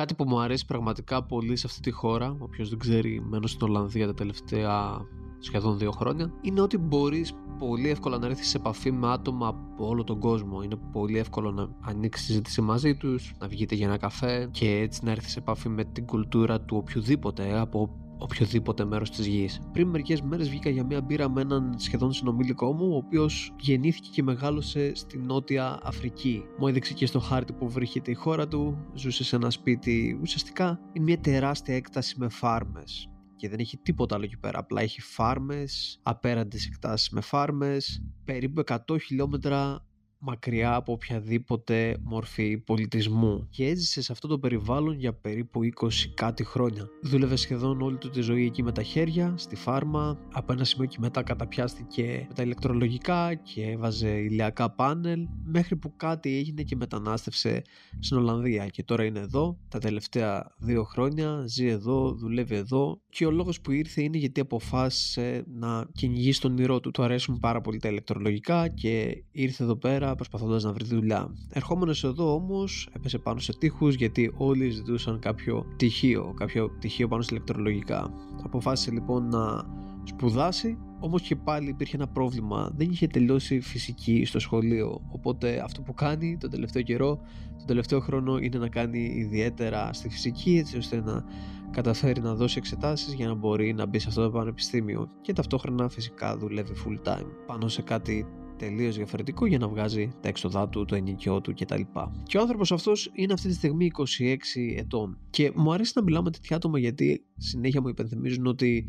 Κάτι που μου αρέσει πραγματικά πολύ σε αυτή τη χώρα, όποιος δεν ξέρει, μένω στην Ολλανδία τα τελευταία σχεδόν δύο χρόνια, είναι ότι μπορείς πολύ εύκολα να έρθεις σε επαφή με άτομα από όλο τον κόσμο. Είναι πολύ εύκολο να ανοίξεις συζήτηση μαζί τους, να βγείτε για ένα καφέ και έτσι να έρθεις σε επαφή με την κουλτούρα του οποιοδήποτε από οποιοδήποτε μέρος της γης. Πριν μερικές μέρες βγήκα για μία μπύρα με έναν σχεδόν συνομιλικό μου, ο οποίος γεννήθηκε και μεγάλωσε στη Νότια Αφρική. Μου έδειξε και στο χάρτη που βρίσκεται η χώρα του, ζούσε σε ένα σπίτι ουσιαστικά είναι μια τεράστια έκταση με φάρμες και δεν έχει τίποτα άλλο εκεί πέρα. Απλά έχει φάρμες, απέραντες εκτάσεις με φάρμες, περίπου 100 χιλιόμετρα μακριά από οποιαδήποτε μορφή πολιτισμού και έζησε σε αυτό το περιβάλλον για περίπου 20 κάτι χρόνια. Δούλευε σχεδόν όλη του τη ζωή εκεί με τα χέρια, στη φάρμα, από ένα σημείο και μετά καταπιάστηκε με τα ηλεκτρολογικά και έβαζε ηλιακά πάνελ μέχρι που κάτι έγινε και μετανάστευσε στην Ολλανδία και τώρα είναι εδώ τα τελευταία δύο χρόνια, ζει εδώ, δουλεύει εδώ και ο λόγος που ήρθε είναι γιατί αποφάσισε να κυνηγήσει τον ήρω του. Του αρέσουν πάρα πολύ τα ηλεκτρολογικά και ήρθε εδώ πέρα προσπαθώντας να βρει δουλειά. Ερχόμενος εδώ όμως έπεσε πάνω σε τείχους γιατί όλοι ζητούσαν κάποιο πτυχίο, κάποιο πτυχίο πάνω σε ηλεκτρολογικά. Αποφάσισε λοιπόν να σπουδάσει Όμως και πάλι υπήρχε ένα πρόβλημα. Δεν είχε τελειώσει φυσική στο σχολείο. Οπότε αυτό που κάνει τον τελευταίο καιρό, τον τελευταίο χρόνο, είναι να κάνει ιδιαίτερα στη φυσική έτσι ώστε να καταφέρει να δώσει εξετάσεις για να μπορεί να μπει σε αυτό το πανεπιστήμιο. Και ταυτόχρονα φυσικά δουλεύει full time πάνω σε κάτι τελείως διαφορετικό για να βγάζει τα έξοδά του, το ενοικιό του κτλ. Και ο άνθρωπος αυτός είναι αυτή τη στιγμή 26 ετών. Και μου αρέσει να μιλάω με τέτοια άτομα γιατί συνέχεια μου υπενθυμίζουν ότι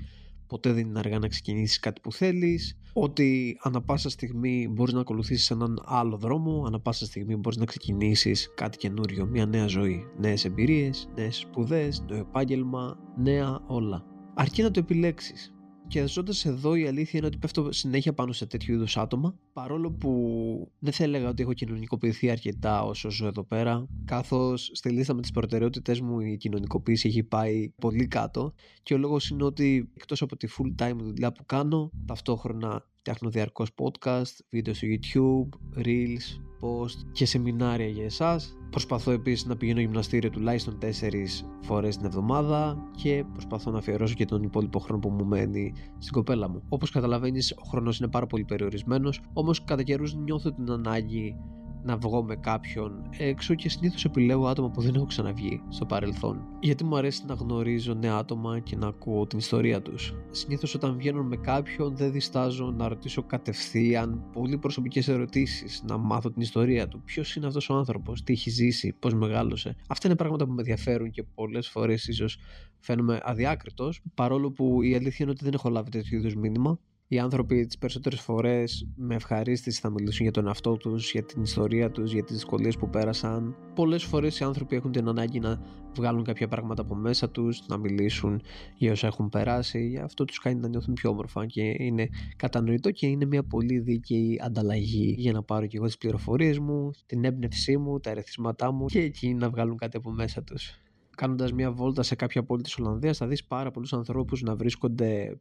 ποτέ δεν είναι αργά να ξεκινήσεις κάτι που θέλεις, ότι ανα πάσα στιγμή μπορείς να ακολουθήσεις έναν άλλο δρόμο, ανα πάσα στιγμή μπορείς να ξεκινήσεις κάτι καινούριο, μια νέα ζωή, νέες εμπειρίες, νέες σπουδές, νέο επάγγελμα, νέα όλα. Αρκεί να το επιλέξεις. Και ζώντας εδώ, η αλήθεια είναι ότι πέφτω συνέχεια πάνω σε τέτοιου είδους άτομα. Παρόλο που δεν θα έλεγα ότι έχω κοινωνικοποιηθεί αρκετά όσο ζω εδώ πέρα, καθώς στη λίστα με τις προτεραιότητέ μου η κοινωνικοποίηση έχει πάει πολύ κάτω. Και ο λόγος είναι ότι εκτός από τη full time δουλειά που κάνω, ταυτόχρονα φτιάχνω διαρκώς podcast, βίντεο στο YouTube, reels, post και σεμινάρια για εσάς. Προσπαθώ επίσης να πηγαίνω γυμναστήριο τουλάχιστον 4 φορές την εβδομάδα και προσπαθώ να αφιερώσω και τον υπόλοιπο χρόνο που μου μένει στην κοπέλα μου. Όπως καταλαβαίνεις ο χρόνος είναι πάρα πολύ περιορισμένος, όμως κατά καιρούς νιώθω την ανάγκη να βγω με κάποιον έξω και συνήθως επιλέγω άτομα που δεν έχω ξαναβγεί στο παρελθόν. Γιατί μου αρέσει να γνωρίζω νέα άτομα και να ακούω την ιστορία τους. Συνήθως όταν βγαίνω με κάποιον δεν διστάζω να ρωτήσω κατευθείαν πολύ προσωπικές ερωτήσεις, να μάθω την ιστορία του. Ποιος είναι αυτός ο άνθρωπος, τι έχει ζήσει, πώς μεγάλωσε. Αυτά είναι πράγματα που με ενδιαφέρουν και πολλές φορές ίσως φαίνομαι αδιάκριτος, παρόλο που η αλήθεια είναι ότι δεν έχω λάβει τέτοιου είδους μήνυμα οι άνθρωποι τις περισσότερες φορές με ευχαρίστηση θα μιλήσουν για τον εαυτό τους, για την ιστορία τους, για τις δυσκολίες που πέρασαν. Πολλές φορές οι άνθρωποι έχουν την ανάγκη να βγάλουν κάποια πράγματα από μέσα τους, να μιλήσουν για όσα έχουν περάσει. Αυτό τους κάνει να νιώθουν πιο όμορφα και είναι κατανοητό και είναι μια πολύ δίκαιη ανταλλαγή για να πάρω και εγώ τις πληροφορίες μου, την έμπνευσή μου, τα ερεθίσματά μου και εκεί να βγάλουν κάτι από μέσα τους κάνοντας μια βόλτα σε κάποια πόλη της Ολλανδίας, θα δεις πάρα πολλούς ανθρώπους να βρίσκονται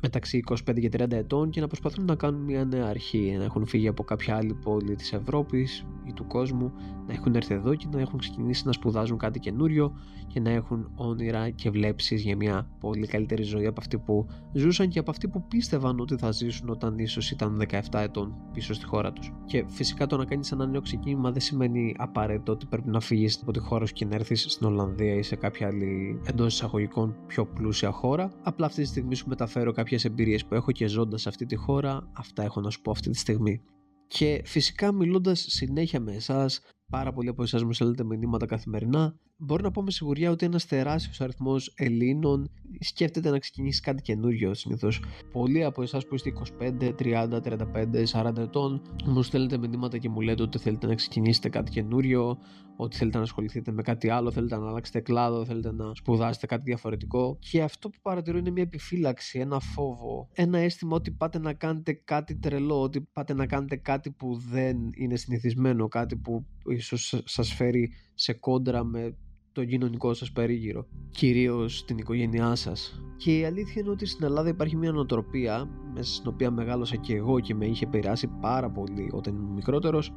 μεταξύ 25 και 30 ετών και να προσπαθούν να κάνουν μια νέα αρχή, να έχουν φύγει από κάποια άλλη πόλη της Ευρώπης ή του κόσμου, να έχουν έρθει εδώ και να έχουν ξεκινήσει να σπουδάζουν κάτι καινούριο και να έχουν όνειρα και βλέψεις για μια πολύ καλύτερη ζωή από αυτή που ζούσαν και από αυτή που πίστευαν ότι θα ζήσουν όταν ίσως ήταν 17 ετών πίσω στη χώρα τους. Και φυσικά το να κάνεις ένα νέο ξεκίνημα δεν σημαίνει απαραίτητο ότι πρέπει να φύγεις από τη χώρα σου και να έρθεις στην Ολλανδία ή σε κάποια άλλη εντός εισαγωγικών πιο πλούσια χώρα. Απλά αυτή τη στιγμή σου μεταφέρω κάποιες εμπειρίες που έχω και ζώντας σε αυτή τη χώρα. Αυτά έχω να σου πω αυτή τη στιγμή. Και φυσικά μιλώντας συνέχεια με εσάς, πάρα πολλοί από εσάς μου στέλνετε μηνύματα καθημερινά. Μπορώ να πω με σιγουριά ότι ένας τεράστιος αριθμός Ελλήνων σκέφτεται να ξεκινήσει κάτι καινούριο συνήθως. Πολλοί από εσάς που είστε 25, 30, 35, 40 ετών μου στέλνετε μηνύματα και μου λέτε ότι θέλετε να ξεκινήσετε κάτι καινούριο, ότι θέλετε να ασχοληθείτε με κάτι άλλο, θέλετε να αλλάξετε κλάδο, θέλετε να σπουδάσετε κάτι διαφορετικό. Και αυτό που παρατηρώ είναι μια επιφύλαξη, ένα φόβο, ένα αίσθημα ότι πάτε να κάνετε κάτι τρελό, ότι πάτε να κάνετε κάτι που δεν είναι συνηθισμένο, κάτι που ίσως σας φέρει σε κόντρα με το κοινωνικό σας περίγυρο, κυρίως την οικογένειά σας. Και η αλήθεια είναι ότι στην Ελλάδα υπάρχει μια νοοτροπία μέσα στην οποία μεγάλωσα και εγώ και με είχε επηρεάσει πάρα πολύ όταν ήμουν μικρότερος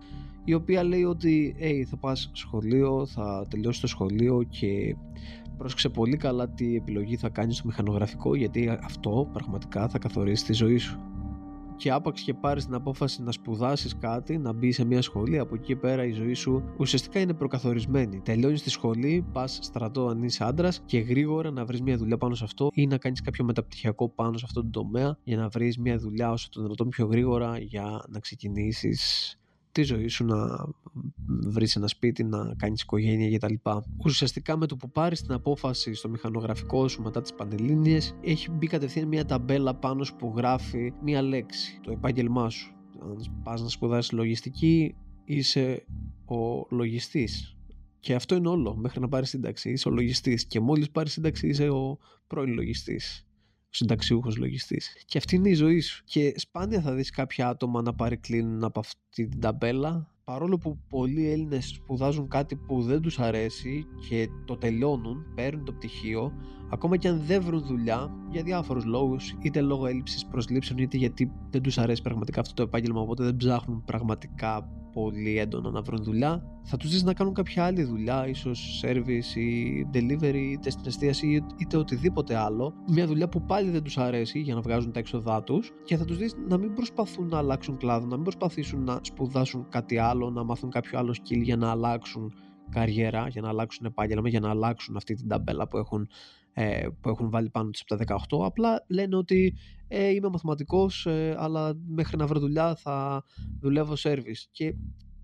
η οποία λέει ότι hey, θα πας σχολείο, θα τελειώσεις το σχολείο και πρόσεξε πολύ καλά τι επιλογή θα κάνεις στο μηχανογραφικό γιατί αυτό πραγματικά θα καθορίσει τη ζωή σου και άπαξ και πάρεις την απόφαση να σπουδάσεις κάτι, να μπει σε μια σχολή, από εκεί πέρα η ζωή σου ουσιαστικά είναι προκαθορισμένη. Τελειώνεις τη σχολή, πας στρατό αν είσαι άντρας και γρήγορα να βρεις μια δουλειά πάνω σε αυτό ή να κάνεις κάποιο μεταπτυχιακό πάνω σε αυτό το τομέα για να βρεις μια δουλειά όσο το δυνατόν πιο γρήγορα για να ξεκινήσεις τη ζωή σου, να βρεις ένα σπίτι, να κάνεις οικογένεια κτλ. Ουσιαστικά με το που πάρεις την απόφαση στο μηχανογραφικό σου μετά τις πανελλήνιες έχει μπει κατευθείαν μια ταμπέλα πάνω σου που γράφει μια λέξη, το επάγγελμά σου. Αν πας να σπουδάσεις λογιστική είσαι ο λογιστής και αυτό είναι όλο μέχρι να πάρεις σύνταξη. Είσαι ο λογιστής. Και μόλις πάρεις σύνταξη, είσαι ο πρώην λογιστής συνταξιούχος λογιστής. Και αυτή είναι η ζωή σου. Και σπάνια θα δεις κάποια άτομα να παρεκκλίνουν από αυτή την ταμπέλα. Παρόλο που πολλοί Έλληνες σπουδάζουν κάτι που δεν τους αρέσει και το τελειώνουν, παίρνουν το πτυχίο, ακόμα και αν δεν βρουν δουλειά για διάφορους λόγους, είτε λόγω έλλειψης προσλήψεων, είτε γιατί δεν τους αρέσει πραγματικά αυτό το επάγγελμα, οπότε δεν ψάχνουν πραγματικά πολύ έντονα να βρουν δουλειά, θα τους δει να κάνουν κάποια άλλη δουλειά, ίσως service ή delivery, είτε στην εστίαση είτε οτιδήποτε άλλο. Μια δουλειά που πάλι δεν τους αρέσει για να βγάζουν τα έξοδά τους και θα τους δει να μην προσπαθούν να αλλάξουν κλάδο, να μην προσπαθήσουν να σπουδάσουν κάτι άλλο, να μάθουν κάποιο άλλο skill για να αλλάξουν καριέρα, για να αλλάξουν επάγγελμα, για να αλλάξουν αυτή την ταμπέλα που έχουν ε, που έχουν βάλει πάνω τους από τα 18 απλά λένε ότι ε, είμαι μαθηματικός ε, αλλά μέχρι να βρω δουλειά θα δουλεύω service. Και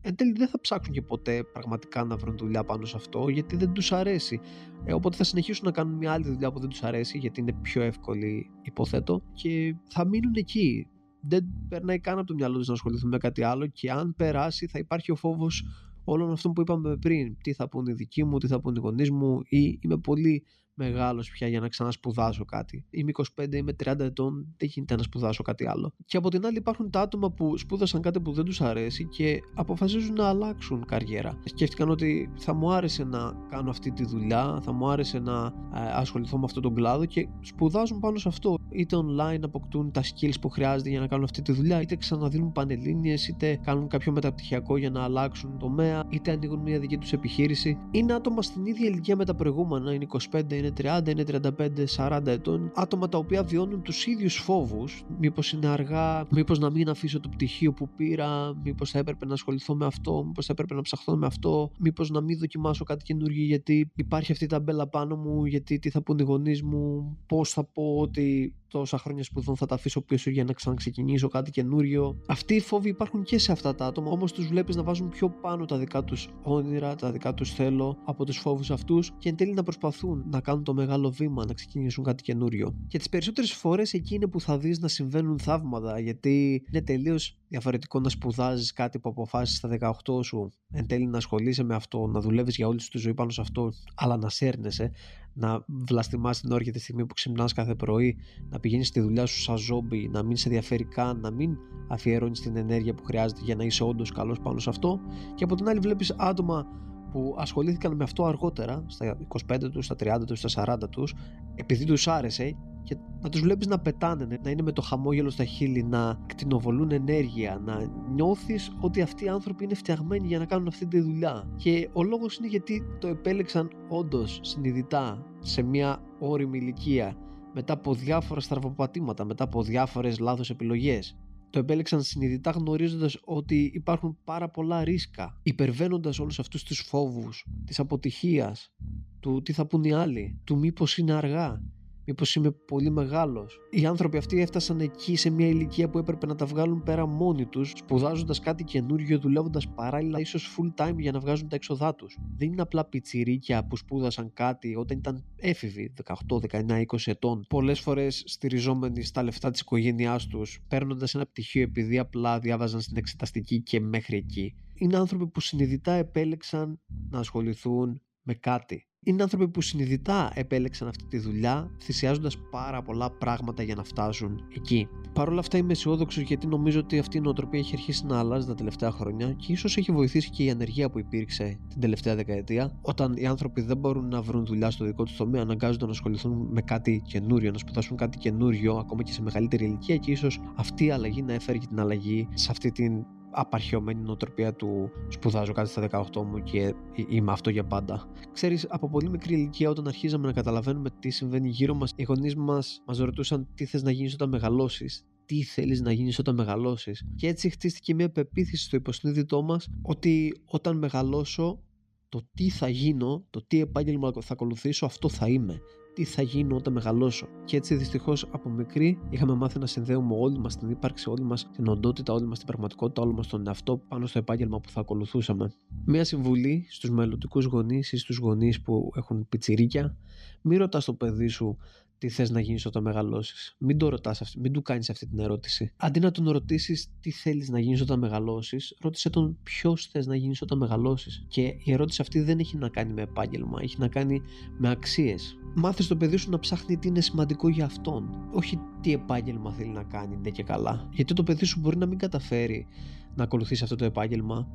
εν τέλει δεν θα ψάξουν και ποτέ πραγματικά να βρουν δουλειά πάνω σε αυτό γιατί δεν τους αρέσει. Ε, οπότε θα συνεχίσουν να κάνουν μια άλλη δουλειά που δεν τους αρέσει γιατί είναι πιο εύκολη υποθέτω και θα μείνουν εκεί. Δεν περνάει καν από το μυαλό τους να ασχοληθούν με κάτι άλλο και αν περάσει θα υπάρχει ο φόβος όλων αυτών που είπαμε πριν. Τι θα πούνε οι δικοί μου, τι θα πούνε οι γονείς μου ή είμαι πολύ μεγάλος πια για να ξανασπουδάσω κάτι. Είμαι 25, είμαι 30 ετών, δεν γίνεται να σπουδάσω κάτι άλλο. Και από την άλλη υπάρχουν τα άτομα που σπούδασαν κάτι που δεν τους αρέσει και αποφασίζουν να αλλάξουν καριέρα. Σκέφτηκαν ότι θα μου άρεσε να κάνω αυτή τη δουλειά, θα μου άρεσε να ε, ασχοληθώ με αυτόν τον κλάδο και σπουδάζουν πάνω σε αυτό. Είτε online αποκτούν τα skills που χρειάζεται για να κάνουν αυτή τη δουλειά, είτε ξαναδίνουν πανελλήνιες, είτε κάνουν κάποιο μεταπτυχιακό για να αλλάξουν τομέα, είτε ανοίγουν μια δική τους επιχείρηση. Είναι άτομα στην ίδια ηλικία με τα προηγούμενα, είναι 25, είναι 30, είναι 35, 40 ετών, άτομα τα οποία βιώνουν τους ίδιους φόβους. Μήπως είναι αργά, μήπως να μην αφήσω το πτυχίο που πήρα, μήπως θα έπρεπε να ασχοληθώ με αυτό, μήπως θα έπρεπε να ψαχθώ με αυτό, μήπως να μην δοκιμάσω κάτι καινούργιο γιατί υπάρχει αυτή η ταμπέλα πάνω μου, γιατί τι θα πούν οι γονείς μου, πώς θα πω ότι τόσα χρόνια σπουδών θα τα αφήσω πίσω για να ξαναξεκινήσω κάτι καινούριο. Αυτοί οι φόβοι υπάρχουν και σε αυτά τα άτομα, όμως τους βλέπεις να βάζουν πιο πάνω τα δικά τους όνειρα, τα δικά τους θέλω από τους φόβους αυτούς και εν τέλει να προσπαθούν να κάνουν το μεγάλο βήμα, να ξεκινήσουν κάτι καινούριο. Και τις περισσότερες φορές εκεί είναι που θα δεις να συμβαίνουν θαύματα, γιατί είναι τελείως διαφορετικό να σπουδάζεις κάτι που αποφάσισες στα 18 σου, εν τέλει να ασχολείσαι με αυτό, να δουλεύεις για όλη σου τη ζωή πάνω σε αυτό, αλλά να σέρνεσαι, να βλαστημάς την όρια τη στιγμή που ξυπνάς κάθε πρωί, να πηγαίνεις στη δουλειά σου σαν ζόμπι, να μην σε ενδιαφέρει καν, να μην αφιερώνεις την ενέργεια που χρειάζεται για να είσαι όντως καλός πάνω σε αυτό. Και από την άλλη, βλέπεις άτομα που ασχολήθηκαν με αυτό αργότερα, στα 25 τους, στα 30 τους, στα 40 τους, επειδή τους άρεσε και να τους βλέπεις να πετάνε, να είναι με το χαμόγελο στα χείλη, να κτηνοβολούν ενέργεια, να νιώθεις ότι αυτοί οι άνθρωποι είναι φτιαγμένοι για να κάνουν αυτή τη δουλειά. Και ο λόγος είναι γιατί το επέλεξαν όντως συνειδητά σε μια όρημη ηλικία μετά από διάφορα στραβοπατήματα, μετά από διάφορες λάθος επιλογές το επέλεξαν συνειδητά γνωρίζοντας ότι υπάρχουν πάρα πολλά ρίσκα, υπερβαίνοντας όλους αυτούς τους φόβους της αποτυχίας, του τι θα πούν οι άλλοι, του μήπως είναι αργά, Μήπως είμαι πολύ μεγάλος. Οι άνθρωποι αυτοί έφτασαν εκεί σε μια ηλικία που έπρεπε να τα βγάλουν πέρα μόνοι τους, σπουδάζοντας κάτι καινούριο, δουλεύοντας παράλληλα ίσως full time για να βγάζουν τα έξοδά τους. Δεν είναι απλά πιτσιρίκια που σπούδασαν κάτι όταν ήταν έφηβοι, 18, 19, 20 ετών, πολλές φορές στηριζόμενοι στα λεφτά της οικογένειάς τους, παίρνοντας ένα πτυχίο επειδή απλά διάβαζαν στην εξεταστική και μέχρι εκεί. Είναι άνθρωποι που συνειδητά επέλεξαν να ασχοληθούν με κάτι είναι άνθρωποι που συνειδητά επέλεξαν αυτή τη δουλειά, θυσιάζοντας πάρα πολλά πράγματα για να φτάσουν εκεί. Παρ' όλα αυτά είμαι αισιόδοξο γιατί νομίζω ότι αυτή η νοοτροπία έχει αρχίσει να αλλάζει τα τελευταία χρόνια και ίσως έχει βοηθήσει και η ανεργία που υπήρξε την τελευταία δεκαετία. Όταν οι άνθρωποι δεν μπορούν να βρουν δουλειά στο δικό τους τομέα, αναγκάζονται να ασχοληθούν με κάτι καινούριο, να σπουδάσουν κάτι καινούριο, ακόμα και σε μεγαλύτερη ηλικία και ίσως αυτή η αλλαγή να έφερε την αλλαγή σε αυτή την απαρχαιωμένη νοοτροπία του σπουδάζω κάτι στα 18 μου και είμαι αυτό για πάντα. Ξέρεις, από πολύ μικρή ηλικία όταν αρχίζαμε να καταλαβαίνουμε τι συμβαίνει γύρω μας, οι γονείς μας μας ρωτούσαν τι θες να γίνεις όταν μεγαλώσεις, τι θέλεις να γίνεις όταν μεγαλώσεις; Και έτσι χτίστηκε μια πεποίθηση στο υποσυνείδητό μας ότι όταν μεγαλώσω το τι θα γίνω, το τι επάγγελμα θα ακολουθήσω, αυτό θα είμαι τι θα γίνω όταν μεγαλώσω. Και έτσι δυστυχώς από μικρή είχαμε μάθει να συνδέουμε όλη μας την ύπαρξη, όλη μας την οντότητα, όλη μας την πραγματικότητα, όλο μας τον εαυτό πάνω στο επάγγελμα που θα ακολουθούσαμε. Μία συμβουλή στους μελλοντικούς γονείς ή στους γονείς που έχουν πιτσιρίκια, μην ρωτάς το παιδί σου τι θες να γίνεις όταν μεγαλώσεις. Μην το ρωτάς, μην του κάνεις αυτή την ερώτηση. Αντί να τον ρωτήσεις τι θέλεις να γίνεις όταν μεγαλώσεις, ρώτησε τον ποιος θες να γίνεις όταν μεγαλώσεις. Και η ερώτηση αυτή δεν έχει να κάνει με επάγγελμα, έχει να κάνει με αξίες. Μάθε το παιδί σου να ψάχνει τι είναι σημαντικό για αυτόν. Όχι τι επάγγελμα θέλει να κάνει, ναι και καλά. Γιατί το παιδί σου μπορεί να μην καταφέρει να ακολουθήσει αυτό το επάγγελμα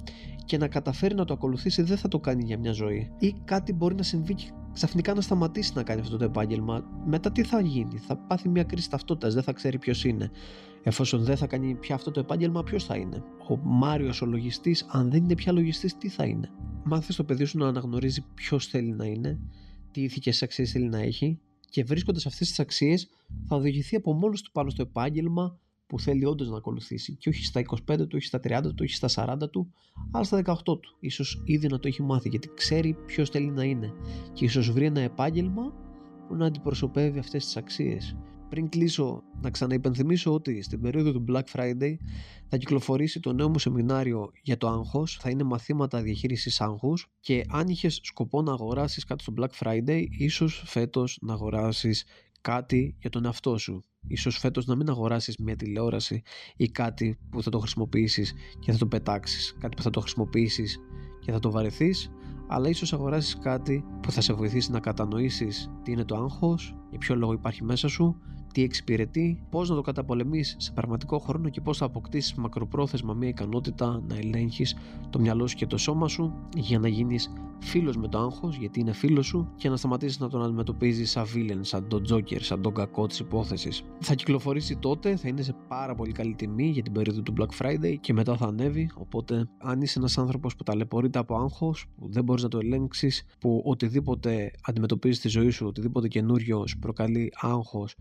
και να καταφέρει να το ακολουθήσει δεν θα το κάνει για μια ζωή. Ή κάτι μπορεί να συμβεί και ξαφνικά να σταματήσει να κάνει αυτό το επάγγελμα. Μετά τι θα γίνει, θα πάθει μια κρίση ταυτότητας, δεν θα ξέρει ποιος είναι. Εφόσον δεν θα κάνει πια αυτό το επάγγελμα, ποιος θα είναι; Ο Μάριος ο λογιστής, αν δεν είναι πια λογιστής, τι θα είναι; Μάθε το παιδί σου να αναγνωρίζει ποιος θέλει να είναι, τι ηθικές αξίες θέλει να έχει και βρίσκοντας αυτές τις αξίες θα οδηγηθεί από μόνος του πάνω στο επάγγελμα που θέλει όντως να ακολουθήσει και όχι στα 25 του, όχι στα 30 του, όχι στα 40 του, αλλά στα 18 του. Ίσως ήδη να το έχει μάθει γιατί ξέρει ποιος θέλει να είναι και ίσως βρει ένα επάγγελμα που να αντιπροσωπεύει αυτές τις αξίες. Πριν κλείσω, να ξαναυπενθυμίσω ότι στην περίοδο του Black Friday θα κυκλοφορήσει το νέο μου σεμινάριο για το άγχος, θα είναι μαθήματα διαχείρισης άγχους και αν είχες σκοπό να αγοράσεις κάτι στο Black Friday, ίσως φέτος να αγοράσεις κάτι για τον εαυτό σου. Ίσως φέτος να μην αγοράσεις μια τηλεόραση ή κάτι που θα το χρησιμοποιήσεις και θα το πετάξεις. Κάτι που θα το χρησιμοποιήσεις και θα το βαρεθείς. Αλλά ίσως αγοράσεις κάτι που θα σε βοηθήσει να κατανοήσεις τι είναι το άγχος, για ποιο λόγο υπάρχει μέσα σου τι εξυπηρετεί, πώς να το καταπολεμήσει σε πραγματικό χρόνο και πώς θα αποκτήσεις μακροπρόθεσμα μια ικανότητα να ελέγχεις το μυαλό σου και το σώμα σου για να γίνεις φίλος με το άγχος, γιατί είναι φίλος σου, και να σταματήσεις να τον αντιμετωπίζεις σαν villain, σαν τον Joker, σαν τον κακό της υπόθεσης. Θα κυκλοφορήσει τότε, θα είναι σε πάρα πολύ καλή τιμή για την περίοδο του Black Friday και μετά θα ανέβει. Οπότε, αν είσαι ένας άνθρωπος που ταλαιπωρείται από άγχος, που δεν μπορείς να το ελέγξεις, που οτιδήποτε αντιμετωπίζεις στη ζωή σου, οτιδήποτε καινούριο σου προκαλεί άγχος,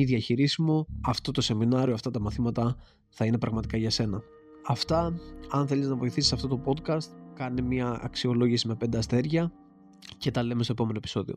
μη διαχειρίσιμο, αυτό το σεμινάριο, αυτά τα μαθήματα θα είναι πραγματικά για σένα. Αυτά, αν θέλεις να βοηθήσεις αυτό το podcast, κάνε μια αξιολόγηση με 5 αστέρια και τα λέμε στο επόμενο επεισόδιο.